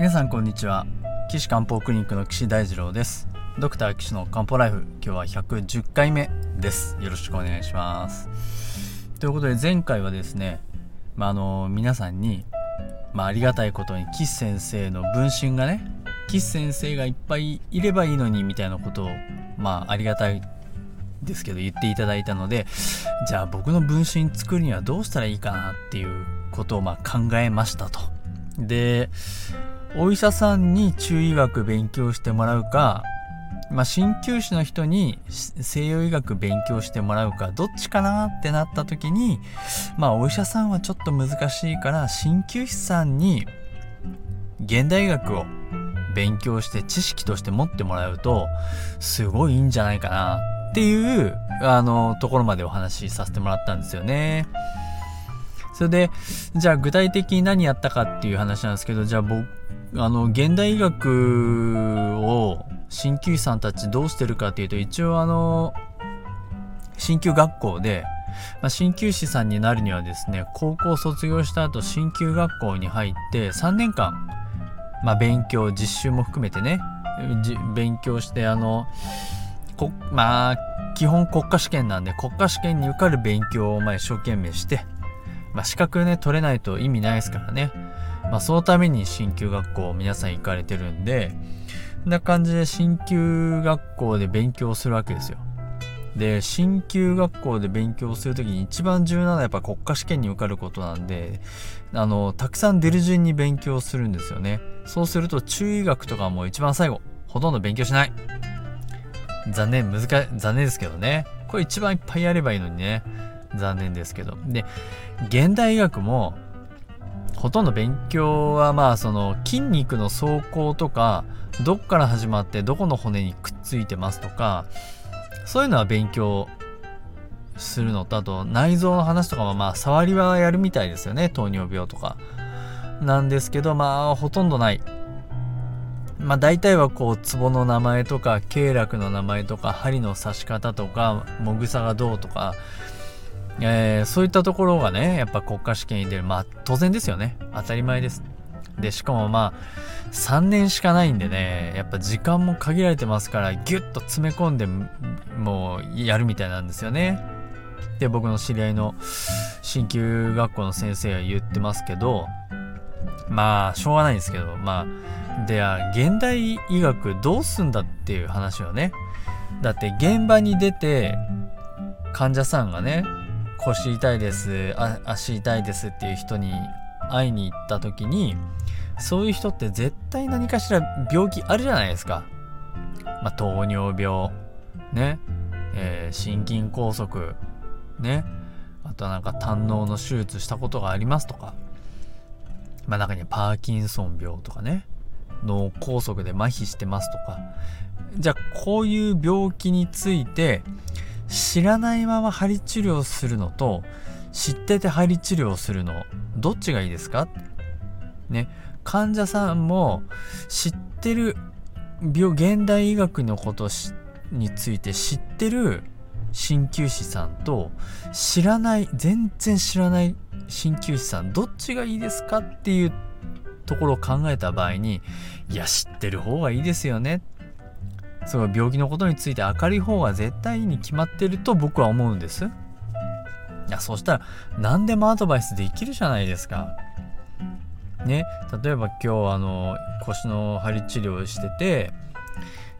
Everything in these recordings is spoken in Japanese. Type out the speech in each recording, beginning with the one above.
皆さんこんにちは。岸漢方クリニックの岸大二郎です。ドクター岸の漢方ライフ今日は110回目です。よろしくお願いします。ということで前回はですねまあ、の皆さんにまあ、ありがたいことに岸先生の分身がね岸先生がいっぱいいればいいのにみたいなことをまあありがたいですけど言っていただいたのでじゃあ僕の分身作るにはどうしたらいいかなっていうことをま考えましたと。でお医者さんに中医学勉強してもらうか、まあ、鍼灸師の人に西洋医学勉強してもらうかどっちかなってなった時にまあお医者さんはちょっと難しいから鍼灸師さんに現代医学を勉強して知識として持ってもらうとすごいいいんじゃないかなっていうあのところまでお話しさせてもらったんですよね。それでじゃあ具体的に何やったかっていう話なんですけどじゃあ僕あの現代医学を鍼灸師さんたちどうしてるかっていうと一応あの鍼灸学校でまあ、鍼灸師さんになるにはですね高校卒業した後鍼灸学校に入って3年間、まあ、勉強実習も含めてね勉強してあのまあ基本国家試験なんで国家試験に受かる勉強をまあ一生懸命して、まあ、資格ね取れないと意味ないですからね、まあ、そのために鍼灸学校皆さん行かれてるんでこんな感じで鍼灸学校で勉強するわけですよ。で鍼灸学校で勉強する時に一番重要なのはやっぱ国家試験に受かることなんであのたくさん出る順に勉強するんですよね。そうすると中医学とかも一番最後ほとんど勉強しない。残念難い残念ですけどね。これ一番いっぱいやればいいのにね。残念ですけど。で現代医学もほとんど勉強はまあその筋肉の走行とかどっから始まってどこの骨にくっついてますとかそういうのは勉強するのとあと内臓の話とかもまあ触りはやるみたいですよね糖尿病とか。なんですけどまあほとんどない。まあ大体はこうツボの名前とか経絡の名前とか針の刺し方とかもぐさがどうとか、えー、そういったところがねやっぱ国家試験に出る。まあ当然ですよね。当たり前です。でしかもまあ3年しかないんでねやっぱ時間も限られてますからギュッと詰め込んでもうやるみたいなんですよね。で僕の知り合いの鍼灸学校の先生は言ってますけどまあしょうがないんですけどまあでは現代医学どうすんだっていう話をねだって現場に出て患者さんがね腰痛いです足痛いですっていう人に会いに行った時にそういう人って絶対何かしら病気あるじゃないですか。まあ、糖尿病、ね、えー、心筋梗塞、ね、あとはなんか胆のの手術したことがありますとか、まあ中にはパーキンソン病とかね、脳梗塞で麻痺してますとか、じゃあこういう病気について知らないまま針治療するのと知ってて針治療するのどっちがいいですか？ね。患者さんも知ってる病現代医学のことについて知ってる鍼灸師さんと知らない全然知らない鍼灸師さんどっちがいいですか？っていうところを考えた場合にいや知ってる方がいいですよね。すごい病気のことについて明るい方が絶対に決まってると僕は思うんです。いやそしたら何でもアドバイスできるじゃないですか。ね例えば今日あの腰の張り治療してて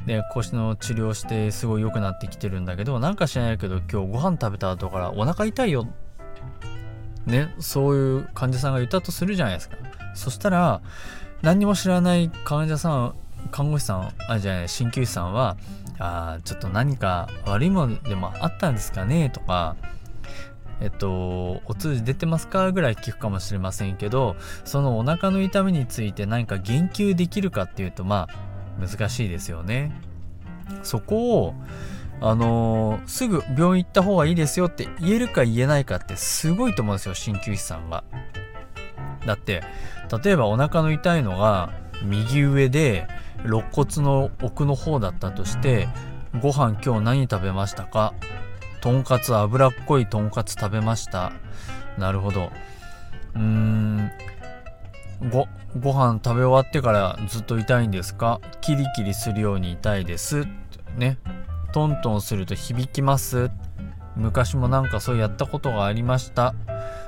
で腰の治療してすごい良くなってきてるんだけどなんか知らないけど今日ご飯食べた後からお腹痛いよ。ねそういう患者さんが言ったとするじゃないですか。そしたら何も知らない患者さん看護師さんあじゃない鍼灸師さんはあちょっと何か悪いものでもあったんですかねとかえっと、お通じ出てますかぐらい聞くかもしれませんけど、そのお腹の痛みについて何か言及できるかっていうと、まあ、難しいですよね。そこを、あのー、すぐ病院行った方がいいですよって言えるか言えないかってすごいと思うんですよ、鍼灸師さんが。だって、例えばお腹の痛いのが右上で肋骨の奥の方だったとして、ご飯今日何食べましたか？とんかつ脂っこいとんかつ食べました。なるほど。うーん。ごご飯食べ終わってからずっと痛いんですか？キリキリするように痛いです。ね。トントンすると響きます。昔もなんかそうやったことがありました。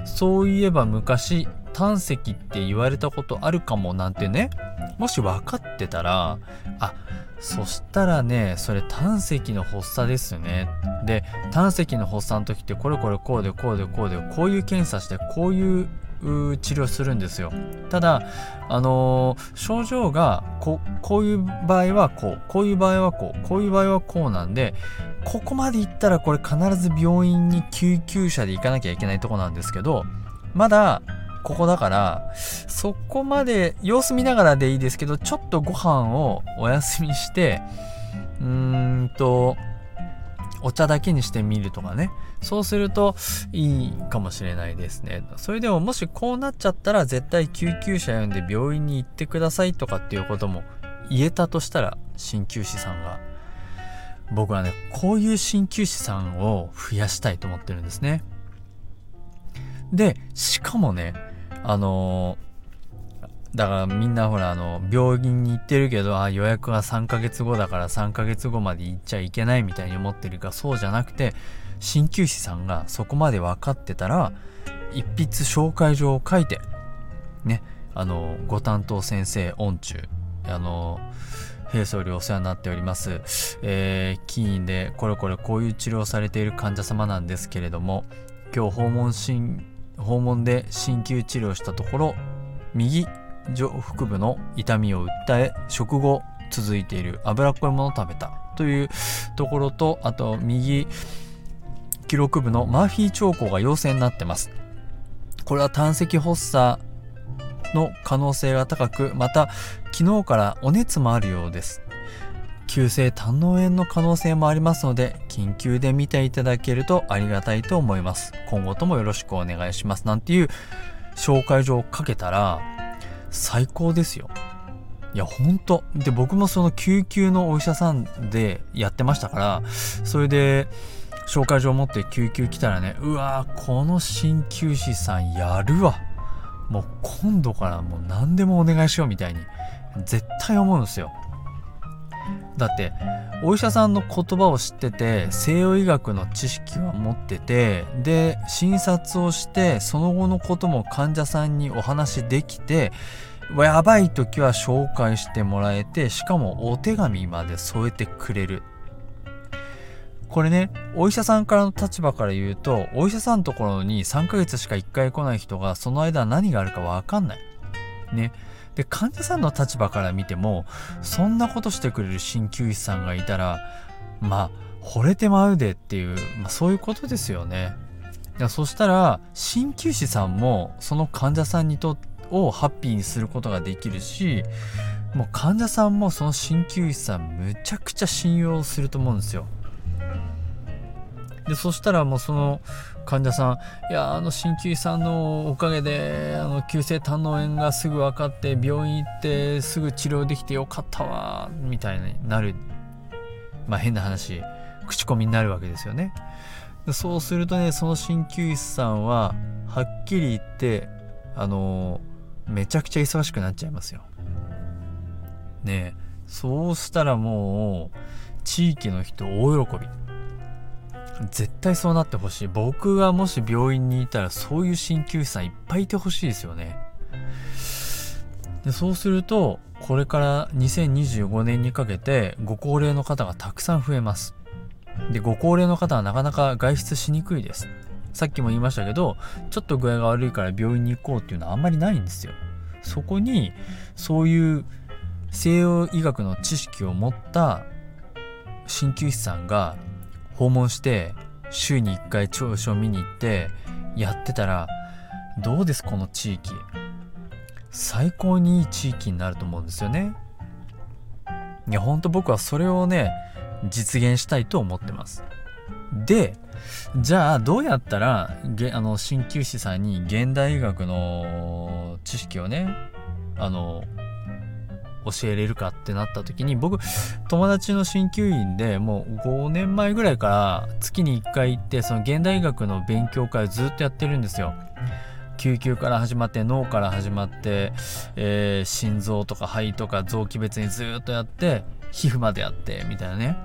そういえば昔胆石って言われたことあるかもなんてねもし分かってたらあそしたらねそれ胆石の発作ですねで胆石の発作の時ってこれこれこうでこうでこうでこういう検査してこういう治療するんですよただあのー、症状がここういう場合はこうこういう場合はこうこういう場合はこうなんでここまで行ったらこれ必ず病院に救急車で行かなきゃいけないとこなんですけどまだここだからそこまで様子見ながらでいいですけどちょっとご飯をお休みしてうーんとお茶だけにしてみるとかね。そうするといいかもしれないですね。それでももしこうなっちゃったら絶対救急車呼んで病院に行ってくださいとかっていうことも言えたとしたら鍼灸師さんが。僕はねこういう鍼灸師さんを増やしたいと思ってるんですね。でしかもねあのだからみんなほらあの病院に行ってるけどあ予約は3ヶ月後だから3ヶ月後まで行っちゃいけないみたいに思ってるかそうじゃなくて鍼灸師さんがそこまで分かってたら一筆紹介状を書いてねあのご担当先生御中あの平総理お世話になっております、えー、起院でこれこれこういう治療されている患者様なんですけれども今日訪問訪問で鍼灸治療したところ右上腹部の痛みを訴え食後続いている脂っこいものを食べたというところとあと右記録部のマーフィー兆候が陽性になってます。これは胆石発作の可能性が高くまた昨日からお熱もあるようです。急性胆嚢炎の可能性もありますので緊急で見ていただけるとありがたいと思います。今後ともよろしくお願いします。なんていう紹介状をかけたら最高ですよ。いやほんとで僕もその救急のお医者さんでやってましたからそれで紹介状を持って救急来たらねうわこの鍼灸師さんやるわ。もう今度からもう何でもお願いしようみたいに絶対思うんですよ。だってお医者さんの言葉を知ってて西洋医学の知識は持っててで診察をしてその後のことも患者さんにお話できてやばい時は紹介してもらえてしかもお手紙まで添えてくれる。これねお医者さんからの立場から言うとお医者さんのところに3ヶ月しか1回来ない人がその間何があるか分かんない。ね。で患者さんの立場から見てもそんなことしてくれる鍼灸師さんがいたらまあ惚れてまうでっていう、まあ、そういうことですよね。そしたら鍼灸師さんもその患者さんにとをハッピーにすることができるしもう患者さんもその鍼灸師さんむちゃくちゃ信用すると思うんですよ。でそしたらもうその患者さんいやあの鍼灸師さんのおかげであの急性胆嚢炎がすぐ分かって病院行ってすぐ治療できてよかったわみたいになる。まあ変な話口コミになるわけですよね。そうするとねその鍼灸師さんははっきり言ってあのめちゃくちゃ忙しくなっちゃいますよ。ねそうしたらもう地域の人大喜び。絶対そうなってほしい。僕がもし病院にいたらそういう鍼灸師さんいっぱいいてほしいですよね。でそうするとこれから2025年にかけてご高齢の方がたくさん増えます。でご高齢の方はなかなか外出しにくいです。さっきも言いましたけどちょっと具合が悪いから病院に行こうっていうのはあんまりないんですよ。そこにそういう西洋医学の知識を持った鍼灸師さんが訪問して週に1回調子を見に行ってやってたらどうですこの地域。最高にいい地域になると思うんですよね。いやほんと僕はそれをね実現したいと思ってます。でじゃあどうやったらあの鍼灸師さんに現代医学の知識をねあの教えれるかってなった時に僕友達の鍼灸院でもう5年前ぐらいから月に1回行ってその現代学の勉強会をずっとやってるんですよ。救急から始まって脳から始まって、えー、心臓とか肺とか臓器別にずっとやって皮膚までやってみたいなね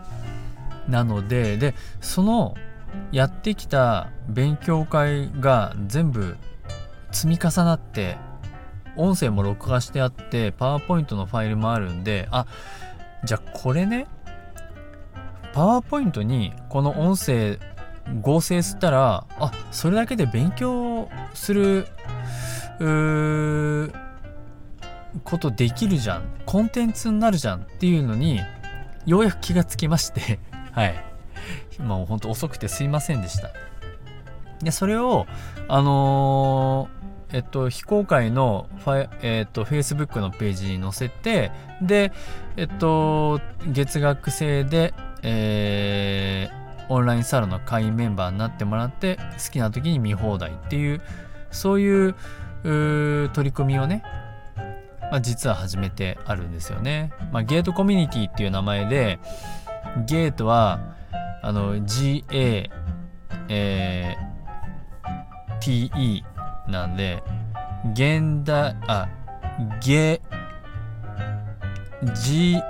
なのででそのやってきた勉強会が全部積み重なって音声も録画してあってパワーポイントのファイルもあるんであじゃあこれねパワーポイントにこの音声合成したらあそれだけで勉強することできるじゃん。コンテンツになるじゃんっていうのにようやく気がつきまして。はい。もうほんと遅くてすいませんでした。でそれをあのー、えっと非公開のファイ、えっと Facebook のページに載せてでえっと月額制でえーオンラインサロンの会員メンバーになってもらって好きな時に見放題っていうそういうう取り組みをね、まあ、実は始めてあるんですよね。まあ、ゲートコミュニティっていう名前でゲートはあの GA、えー、TE なんで現代あゲ GI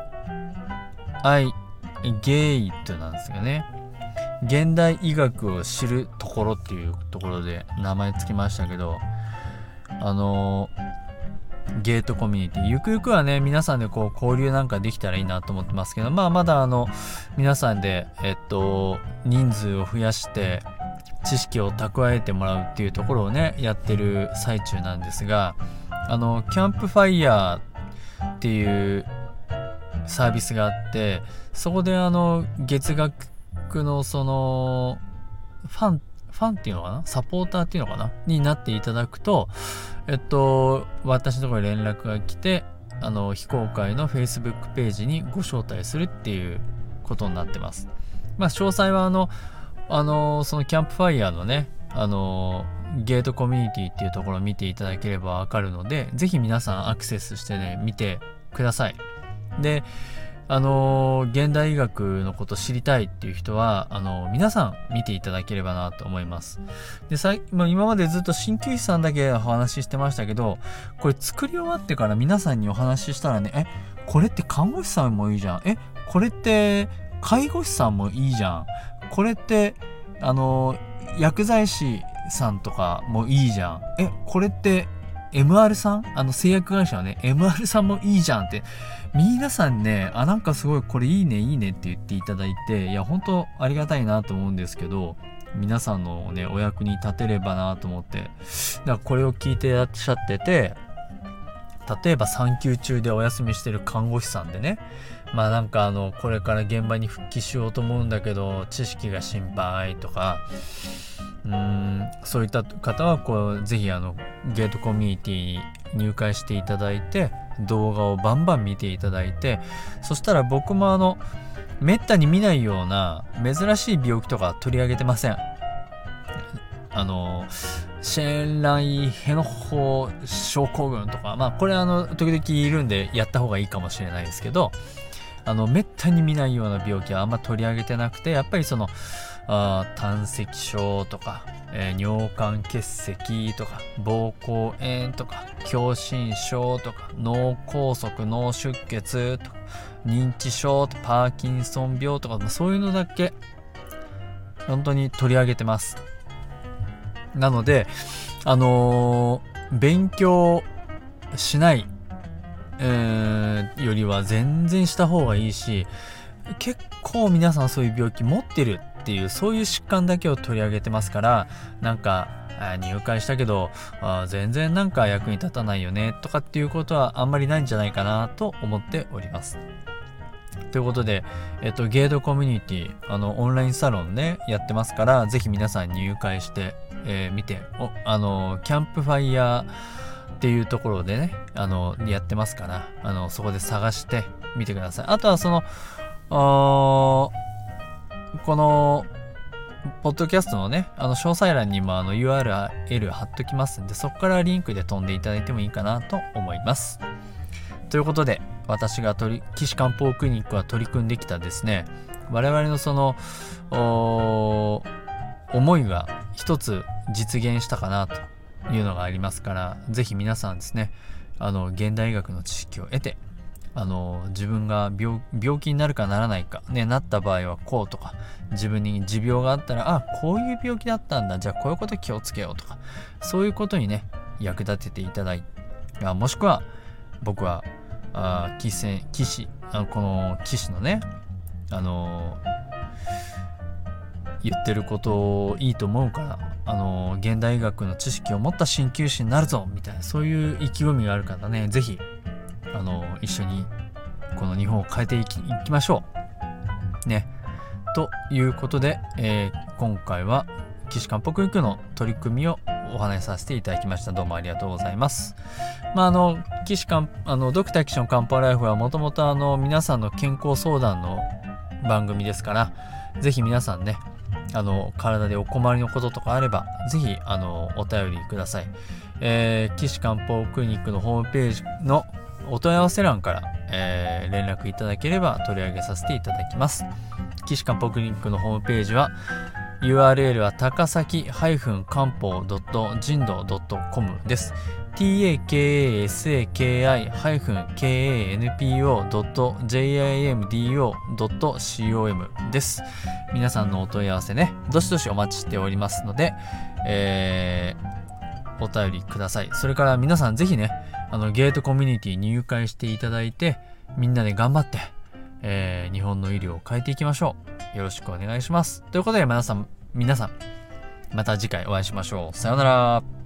ゲイトなんですよね。現代医学を知るところっていうところで名前つきましたけどあのゲートコミュニティゆくゆくはね皆さんでこう交流なんかできたらいいなと思ってますけどまあまだあの皆さんでえっと人数を増やして知識を蓄えてもらうっていうところをねやってる最中なんですがあのキャンプファイヤーっていうサービスがあってそこであの月額のそのファンファンっていうのかな？サポーターっていうのかな？になっていただくとえっと私のところに連絡が来てあの非公開の Facebook ページにご招待するっていうことになってます。まあ詳細はあのあのそのキャンプファイヤーのねあのゲートコミュニティっていうところを見ていただければわかるのでぜひ皆さんアクセスしてね見てくださいであの、現代医学のこと知りたいっていう人は、あの、皆さん見ていただければなと思います。で、さまあ、今までずっと鍼灸師さんだけお話ししてましたけど、これ作り終わってから皆さんにお話ししたらね、え、これって看護師さんもいいじゃん。え、これって介護士さんもいいじゃん。これって、あの、薬剤師さんとかもいいじゃん。え、これって MR さん？あの製薬会社はね、MR さんもいいじゃんって。皆さんね、あ、なんかすごいこれいいね、いいねって言っていただいて、いや、本当ありがたいなと思うんですけど、皆さんのね、お役に立てればなと思って、だからこれを聞いてらっしゃってて、例えば産休中でお休みしてる看護師さんでね、まあなんかあの、これから現場に復帰しようと思うんだけど、知識が心配とか、うーん、そういった方は、こう、ぜひあの、ゲートコミュニティに入会していただいて、動画をバンバン見ていただいてそしたら僕もあのめったに見ないような珍しい病気とか取り上げてません。あのシェーンライヘノホ症候群とかまあこれあの時々いるんでやった方がいいかもしれないですけどあのめったに見ないような病気はあんま取り上げてなくてやっぱりそのあ胆石症とかえー、尿管結石とか膀胱炎とか狭心症とか脳梗塞脳出血とか認知症とパーキンソン病とかそういうのだけ本当に取り上げてます。なのであのー、勉強しない、えー、よりは全然した方がいいし結構皆さんそういう病気持ってるっていうそういう疾患だけを取り上げてますからなんか入会したけどあ全然なんか役に立たないよねとかっていうことはあんまりないんじゃないかなと思っております。ということで、えっと、ゲートコミュニティ、あの、オンラインサロンね、やってますから、ぜひ皆さん入会して、えー、見て、お、あの、キャンプファイヤーっていうところでね、あの、やってますから、あの、そこで探してみてください。あとはその、この、ポッドキャストのね、あの、詳細欄にもあの URL 貼っときますんで、そこからリンクで飛んでいただいてもいいかなと思います。ということで、私が取り、岸漢方クリニックは取り組んできたですね、我々のその、思いが一つ実現したかなというのがありますから是非皆さんですねあの現代医学の知識を得てあの自分が病気になるかならないか、ね、なった場合はこうとか自分に持病があったらあこういう病気だったんだじゃあこういうこと気をつけようとかそういうことにね役立てていただいてもしくは僕はあ棋戦棋士あこの棋士のねあの言ってることいいと思うからあの現代医学の知識を持った鍼灸師になるぞみたいなそういう意気込みがある方ね是非あの一緒にこの日本を変えていきましょう。ね。ということで、えー、今回は岸漢北陸の取り組みをお話しさせていただきました。どうもありがとうございます。まあ、あの、岸漢、あの、ドクター岸の漢方ライフはもともとあの、皆さんの健康相談の番組ですから、ぜひ皆さんね、あの、体でお困りのこととかあれば、ぜひ、あの、お便りください。えー、岸漢方クリニックのホームページのお問い合わせ欄から、えー、連絡いただければ取り上げさせていただきます。岸漢方クリニックのホームページは URL は高崎漢方人道 .com です。takasaki-kanpo.jimdo.com です。皆さんのお問い合わせね、どしどしお待ちしておりますので、えー、お便りください。それから皆さんぜひね、あのゲートコミュニティ入会していただいてみんなで頑張って、えー、日本の医療を変えていきましょうよろしくお願いしますということで皆さん皆さんまた次回お会いしましょうさようなら